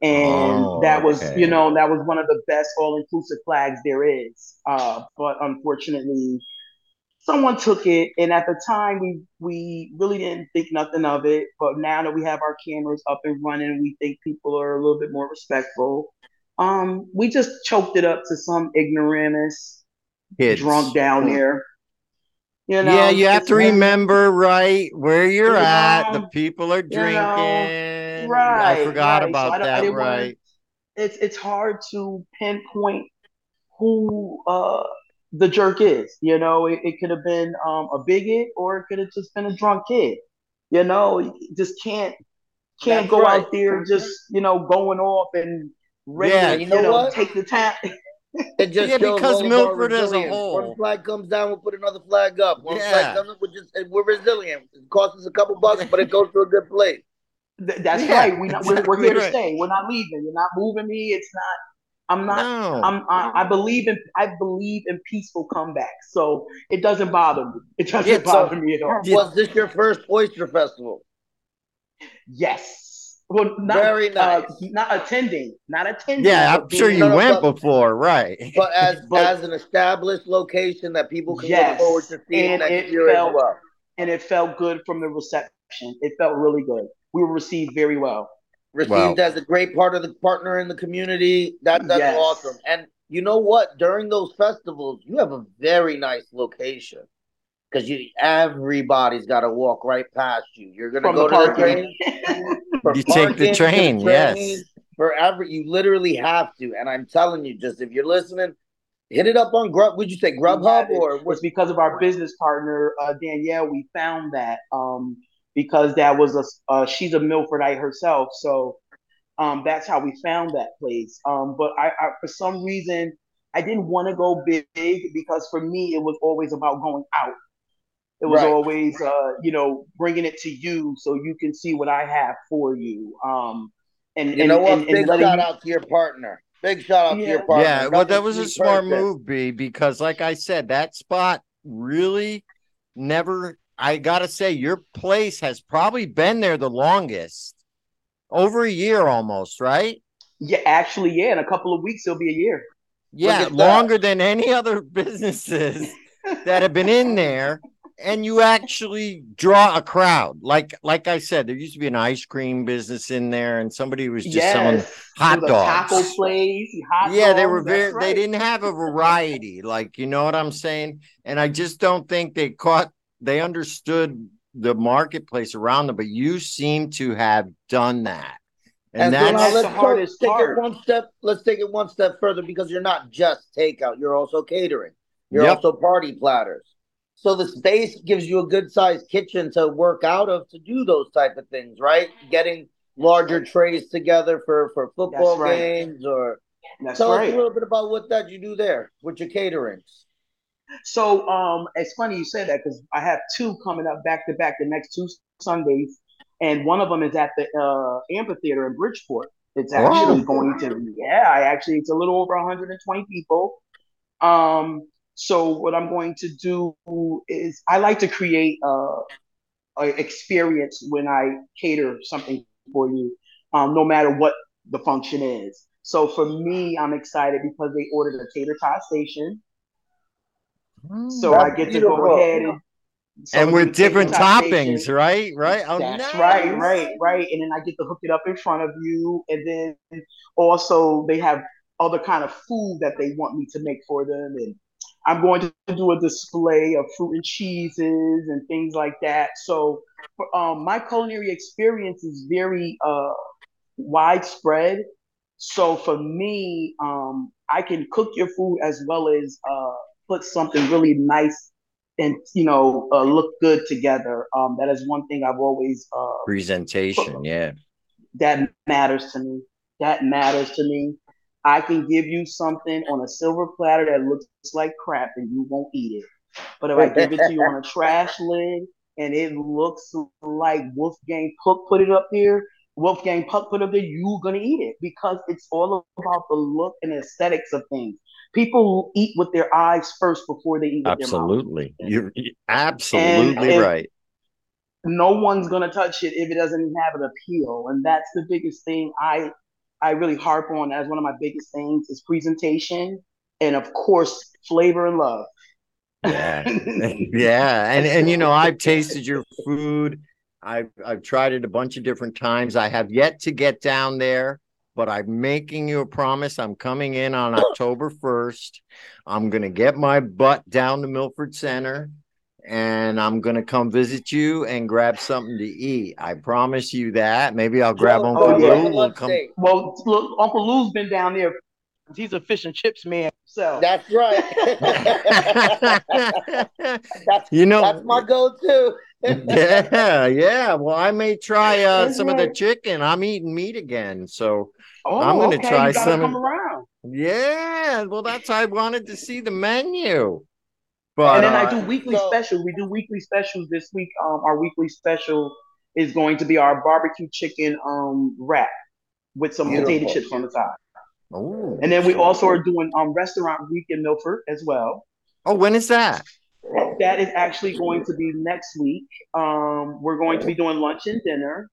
And oh, that was, okay. you know, that was one of the best all inclusive flags there is. Uh, but unfortunately, someone took it and at the time we we really didn't think nothing of it but now that we have our cameras up and running we think people are a little bit more respectful um we just choked it up to some ignoramus Kids. drunk down there you know, yeah, you have to remember, right, where you're you at. Know, the people are drinking. You know, right. I forgot right. about so I that. Right. it's it's hard to pinpoint who uh the jerk is. You know, it, it could have been um, a bigot or it could have just been a drunk kid. You know, you just can't can't That's go right. out there just you know going off and ready yeah, to, you know, you know take the time. It just yeah, because Milford as a whole. One flag comes down, we'll put another flag up. One yeah. flag comes up, we're just we're resilient. It costs us a couple bucks, but it goes to a good place. that's yeah, right. We not, we're, we're here to stay. We're not leaving. You're not moving me. It's not I'm not. No. I'm. I, I, believe in. I believe in peaceful comeback. So it doesn't bother me. It doesn't yeah, bother so, me at all. Was this your first oyster festival? Yes. Well, not, very uh, nice. Uh, not attending. Not attending. Yeah, I'm sure you went but, before, right? But as but, as an established location that people can yes, look forward to seeing and next year felt, as well. And it felt good from the reception. It felt really good. We were received very well received as a great part of the partner in the community. That that's yes. awesome. And you know what? During those festivals, you have a very nice location because you everybody's got to walk right past you. You're gonna From go the to the train. you take the train, the train, yes. Forever, you literally have to. And I'm telling you, just if you're listening, hit it up on Grub. Would you say Grubhub or was because of our business partner uh, Danielle? We found that um, because that was a uh, she's a Milfordite herself, so um, that's how we found that place. Um, but I, I, for some reason, I didn't want to go big because for me, it was always about going out. It was right. always, uh, you know, bringing it to you so you can see what I have for you. Um, and you and, know what? And, Big shout you... out to your partner. Big shout out yeah. to your partner. Yeah, well, that was a smart move, B, because like I said, that spot really never I gotta say, your place has probably been there the longest, over a year almost, right? Yeah, actually, yeah. In a couple of weeks, it'll be a year. Yeah, longer than any other businesses that have been in there. And you actually draw a crowd. Like like I said, there used to be an ice cream business in there, and somebody was just yes. selling hot dogs. Taco place, hot yeah, dogs, they were very. Right. They didn't have a variety. like you know what I'm saying. And I just don't think they caught they understood the marketplace around them, but you seem to have done that. And, and that's so the hardest take part. It one step, let's take it one step further because you're not just takeout, you're also catering. You're yep. also party platters. So the space gives you a good sized kitchen to work out of to do those type of things, right? Getting larger trays together for for football right. games or That's tell right. us a little bit about what that you do there with your caterings. So um, it's funny you say that because I have two coming up back to back the next two Sundays. and one of them is at the uh, amphitheater in Bridgeport. It's actually going to yeah, I actually it's a little over 120 people. Um, so what I'm going to do is I like to create a, a experience when I cater something for you, um, no matter what the function is. So for me, I'm excited because they ordered a tater tot station. so I get to go ahead and so and with different toppings, station. right? Right. Oh, That's nice. right, right, right. And then I get to hook it up in front of you, and then also they have other kind of food that they want me to make for them, and I'm going to do a display of fruit and cheeses and things like that. So, um, my culinary experience is very uh, widespread. So for me, um, I can cook your food as well as uh, put something really nice and you know uh, look good together. Um, that is one thing I've always uh, presentation. Put, yeah, that matters to me. That matters to me. I can give you something on a silver platter that looks like crap and you won't eat it. But if I give it to you on a trash lid and it looks like Wolfgang Puck put it up there, Wolfgang Puck put it up there, you're gonna eat it because it's all about the look and aesthetics of things. People eat with their eyes first before they eat with absolutely. You're absolutely and, right. no one's gonna touch it if it doesn't have an appeal, and that's the biggest thing I I really harp on as one of my biggest things is presentation and of course flavor and love. Yeah, yeah, and and you know I've tasted your food. I've I've tried it a bunch of different times. I have yet to get down there but I'm making you a promise. I'm coming in on October 1st. I'm going to get my butt down to Milford Center and I'm going to come visit you and grab something to eat. I promise you that. Maybe I'll grab well, Uncle oh, yeah. Lou. We'll, come... well, look, Uncle Lou's been down there. He's a fish and chips man. So that's right. that's, you know, that's my go-to. yeah, yeah. Well, I may try uh, some of the chicken. I'm eating meat again, so Oh, I'm going to okay. try some. Come around. Yeah, well, that's I wanted to see the menu. But and then uh, I do weekly so, specials. We do weekly specials this week. Um, our weekly special is going to be our barbecue chicken um wrap with some beautiful. potato chips on the side. Oh, and then we also are doing um restaurant week in Milford as well. Oh, when is that? That is actually going to be next week. Um, we're going to be doing lunch and dinner.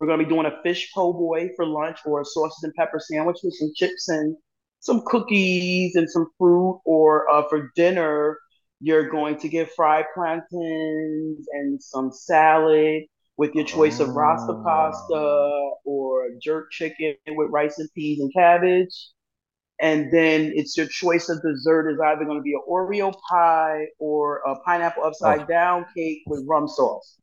We're going to be doing a fish po' boy for lunch or a sausage and pepper sandwich with some chips and some cookies and some fruit. Or uh, for dinner, you're going to get fried plantains and some salad with your choice of rasta pasta oh. or jerk chicken with rice and peas and cabbage. And then it's your choice of dessert is either going to be an Oreo pie or a pineapple upside oh. down cake with rum sauce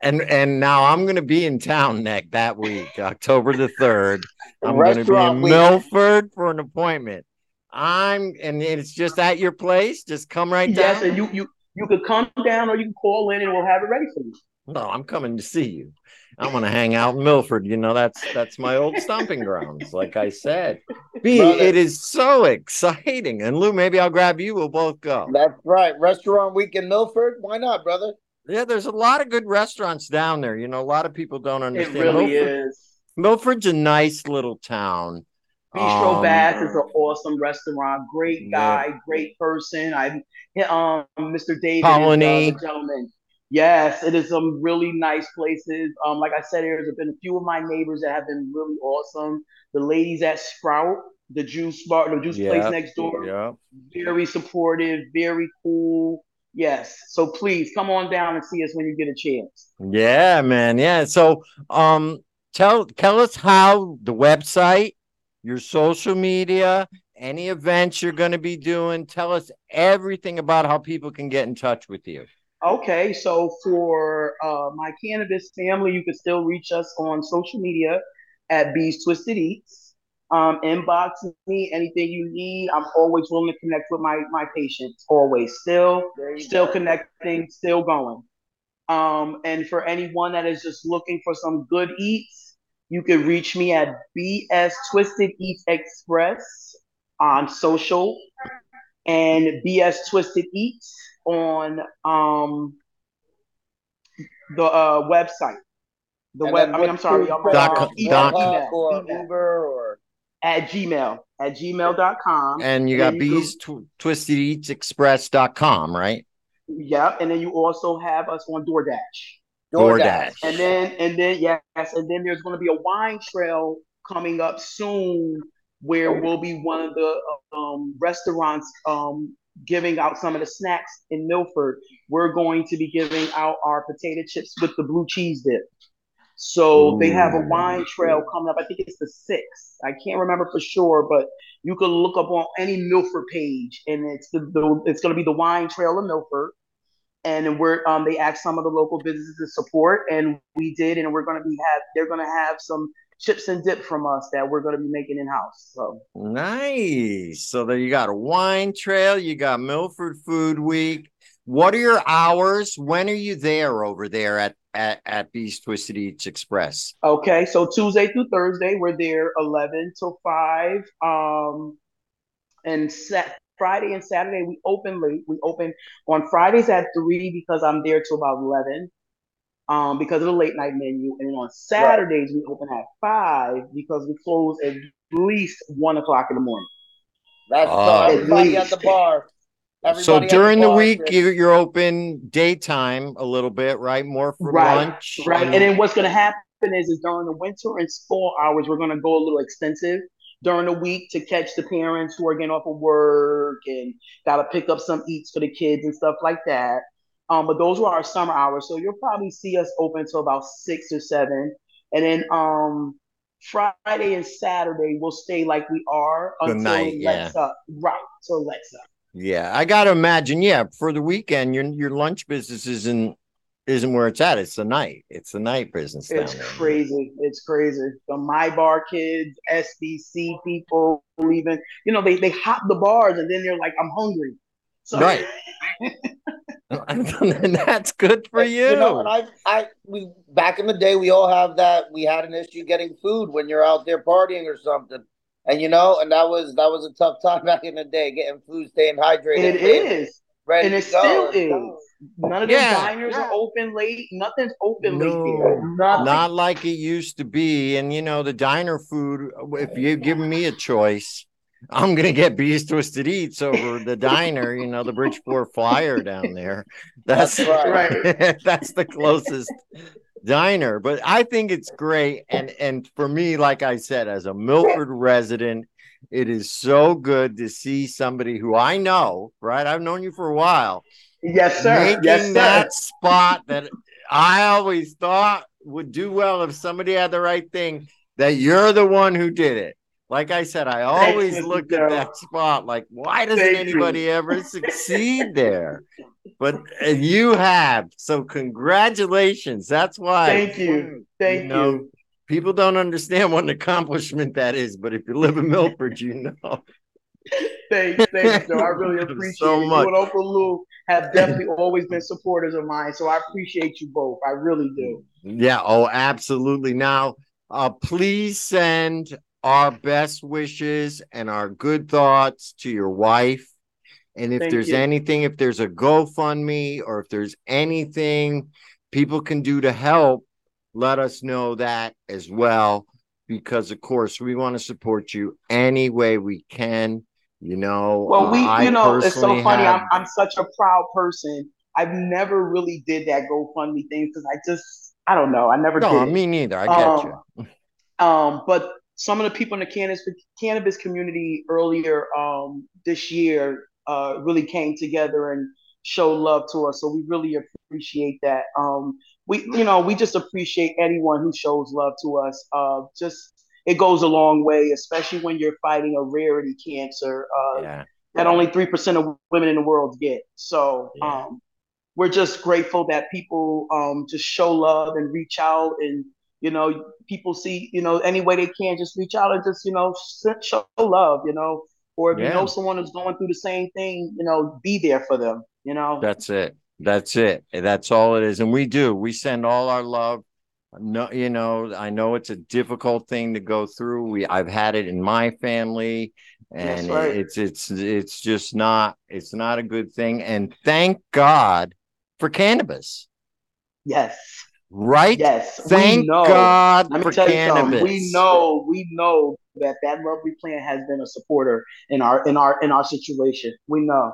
and and now I'm going to be in town next that week, October the third. I'm going to be in week. Milford for an appointment. I'm and it's just at your place. Just come right down. Yes, and you you you could come down or you can call in and we'll have it ready for you. No, I'm coming to see you. I'm gonna hang out in Milford. You know, that's that's my old stomping grounds, like I said. B, it is so exciting. And Lou, maybe I'll grab you. We'll both go. That's right. Restaurant week in Milford. Why not, brother? Yeah, there's a lot of good restaurants down there. You know, a lot of people don't understand. It really Milford, is. Milford's a nice little town. Bistro um, Basque is an awesome restaurant. Great guy, yeah. great person. I um Mr. David Colony. Is, uh, gentleman. Yes, it is some really nice places. Um, like I said, there's been a few of my neighbors that have been really awesome. The ladies at Sprout, the juice bar, the juice yeah. place next door, yeah. very supportive, very cool. Yes. So please come on down and see us when you get a chance. Yeah, man. Yeah. So um tell tell us how the website, your social media, any events you're going to be doing, tell us everything about how people can get in touch with you. Okay, so for uh, my cannabis family, you can still reach us on social media at Bees Twisted Eats um, inbox me anything you need. I'm always willing to connect with my my patients. Always, still, still go. connecting, still going. Um, and for anyone that is just looking for some good eats, you can reach me at BS Twisted Eats Express on social and BS Twisted Eats on um, the uh, website. The web. I mean, I'm sorry. Um, dot, email, email, or email. Uber or at Gmail at gmail.com. And you got bees tw- twisted eats express.com, right? Yep. And then you also have us on DoorDash. DoorDash. And then and then yes, and then there's going to be a wine trail coming up soon where we'll be one of the um, restaurants um, giving out some of the snacks in Milford. We're going to be giving out our potato chips with the blue cheese dip. So Ooh. they have a wine trail coming up. I think it's the sixth. I can't remember for sure, but you can look up on any Milford page, and it's the, the it's going to be the wine trail of Milford. And we're um they asked some of the local businesses to support, and we did, and we're going to be have they're going to have some chips and dip from us that we're going to be making in house. So nice. So there you got a wine trail, you got Milford Food Week. What are your hours? When are you there over there at at, at Beast Twisted Eats Express? Okay, so Tuesday through Thursday, we're there 11 till 5. Um, and set Friday and Saturday, we open late. We open on Fridays at 3 because I'm there till about 11 um, because of the late night menu. And on Saturdays, right. we open at 5 because we close at least 1 o'clock in the morning. That's uh, everybody at, at the bar. Everybody so during the, the week, you're, you're open daytime a little bit, right? More for right, lunch, right? And then what's going to happen is, is during the winter and fall hours, we're going to go a little extensive during the week to catch the parents who are getting off of work and got to pick up some eats for the kids and stuff like that. Um, but those were our summer hours, so you'll probably see us open till about six or seven, and then um, Friday and Saturday we'll stay like we are until night, yeah. up. Right, so up. Yeah, I got to imagine. Yeah, for the weekend, your your lunch business isn't isn't where it's at. It's the night. It's the night business. It's crazy. It's crazy. The my bar kids, SBC people, even you know they they hop the bars and then they're like, I'm hungry. So, right. and that's good for you. You know, and I, I, we back in the day, we all have that. We had an issue getting food when you're out there partying or something. And you know, and that was that was a tough time back in the day, getting food, staying hydrated. It is, ready and it still is. None of yeah. the diners yeah. are open late. Nothing's open no, late here. Nothing. Not like it used to be. And you know, the diner food. If you give me a choice, I'm gonna get Beast Twisted Eats over the diner. You know, the Bridgeport Flyer down there. That's, that's right. that's the closest diner but i think it's great and and for me like i said as a milford resident it is so good to see somebody who i know right i've known you for a while yes sir making yes, sir. that spot that i always thought would do well if somebody had the right thing that you're the one who did it like I said, I always Thanks, looked at that spot like, why doesn't Thank anybody you. ever succeed there? But you have. So congratulations. That's why. Thank you. Thank you. Know, you. People don't understand what an accomplishment that is, but if you live in Milford, you know. thanks, thanks, Joe. I really appreciate so much. You Uncle Lou have definitely always been supporters of mine, so I appreciate you both. I really do. Yeah. Oh, absolutely. Now, uh, please send our best wishes and our good thoughts to your wife. And if Thank there's you. anything, if there's a GoFundMe or if there's anything people can do to help, let us know that as well. Because of course we want to support you any way we can. You know, well, we, uh, you know, it's so funny. Have... I'm, I'm such a proud person. I've never really did that GoFundMe thing because I just, I don't know, I never no, did. me neither. I get um, you. um, but some of the people in the cannabis cannabis community earlier um, this year uh, really came together and showed love to us. So we really appreciate that. Um, we you know we just appreciate anyone who shows love to us. Uh, just it goes a long way, especially when you're fighting a rarity cancer uh, yeah. that only three percent of women in the world get. So. Yeah. Um, we're just grateful that people um, just show love and reach out and you know, people see, you know, any way they can, just reach out and just, you know, show love, you know, or if yeah. you know someone is going through the same thing, you know, be there for them, you know. That's it. That's it. That's all it is. And we do. We send all our love. No, you know, I know it's a difficult thing to go through. We I've had it in my family and right. it's it's it's just not it's not a good thing. And thank God for cannabis. Yes Right? Yes. Thank God Let me for tell cannabis. you something. We know, we know that that lovely plant has been a supporter in our in our in our situation. We know.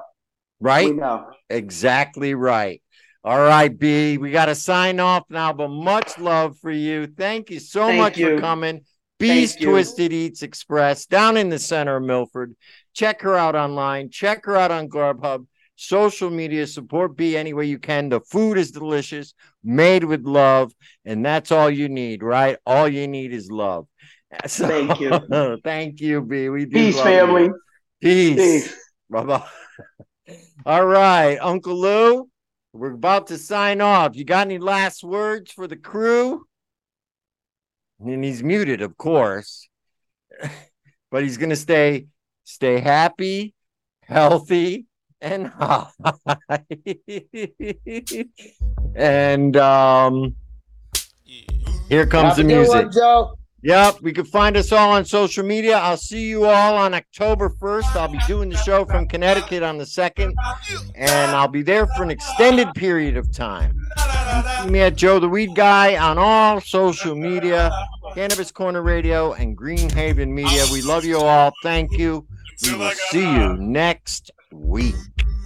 Right? We know. Exactly right. All right, B. We got to sign off now, but much love for you. Thank you so Thank much you. for coming. You. Twisted Eats Express down in the center of Milford. Check her out online. Check her out on Grubhub. Social media support B any way you can. The food is delicious, made with love, and that's all you need, right? All you need is love. So- Thank you. thank you, B. We do Peace, love you. family. Peace. Peace. Bye bye. All right, Uncle Lou, we're about to sign off. You got any last words for the crew? And he's muted, of course, but he's gonna stay stay happy, healthy, and high. and um, here comes Have the good music. one, Joe. Yep, we can find us all on social media. I'll see you all on October 1st. I'll be doing the show from Connecticut on the 2nd, and I'll be there for an extended period of time. See me at Joe the Weed Guy on all social media, Cannabis Corner Radio, and Green Haven Media. We love you all. Thank you. We will see you next week.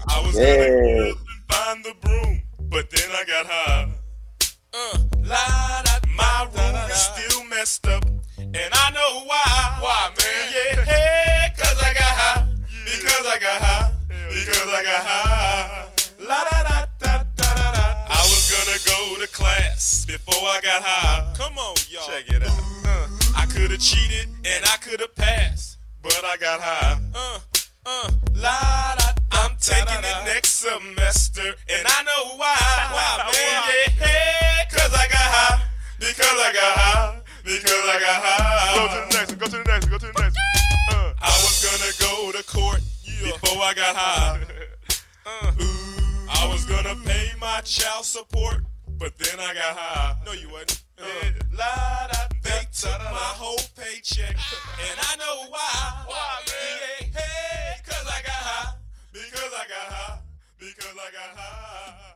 I was Yeah. gonna find the broom, but then I got high. Uh, my room is still messed up, and I know why. Why, man? Yeah, hey, cause I got high. Because I got high. Because I got high. La da da da da da da. I was gonna go to class before I got high. Come on, y'all. Check it out. Uh, I could have cheated and I could have passed, but I got high. Uh, uh, la da. I'm taking it next semester, and I know why. Why, man? Yeah, hey, cause I got high. Because I got high because I got high. Go to the next one, go to the next one, go to the next one. Uh. I was gonna go to court yeah. before I got high. uh. Ooh. I was gonna pay my child support, but then I got high. No, you wasn't. Uh. They took my whole paycheck, ah. and I know why. Why, man? Yeah, hey, cause I got high. Because I got high. Because I got high.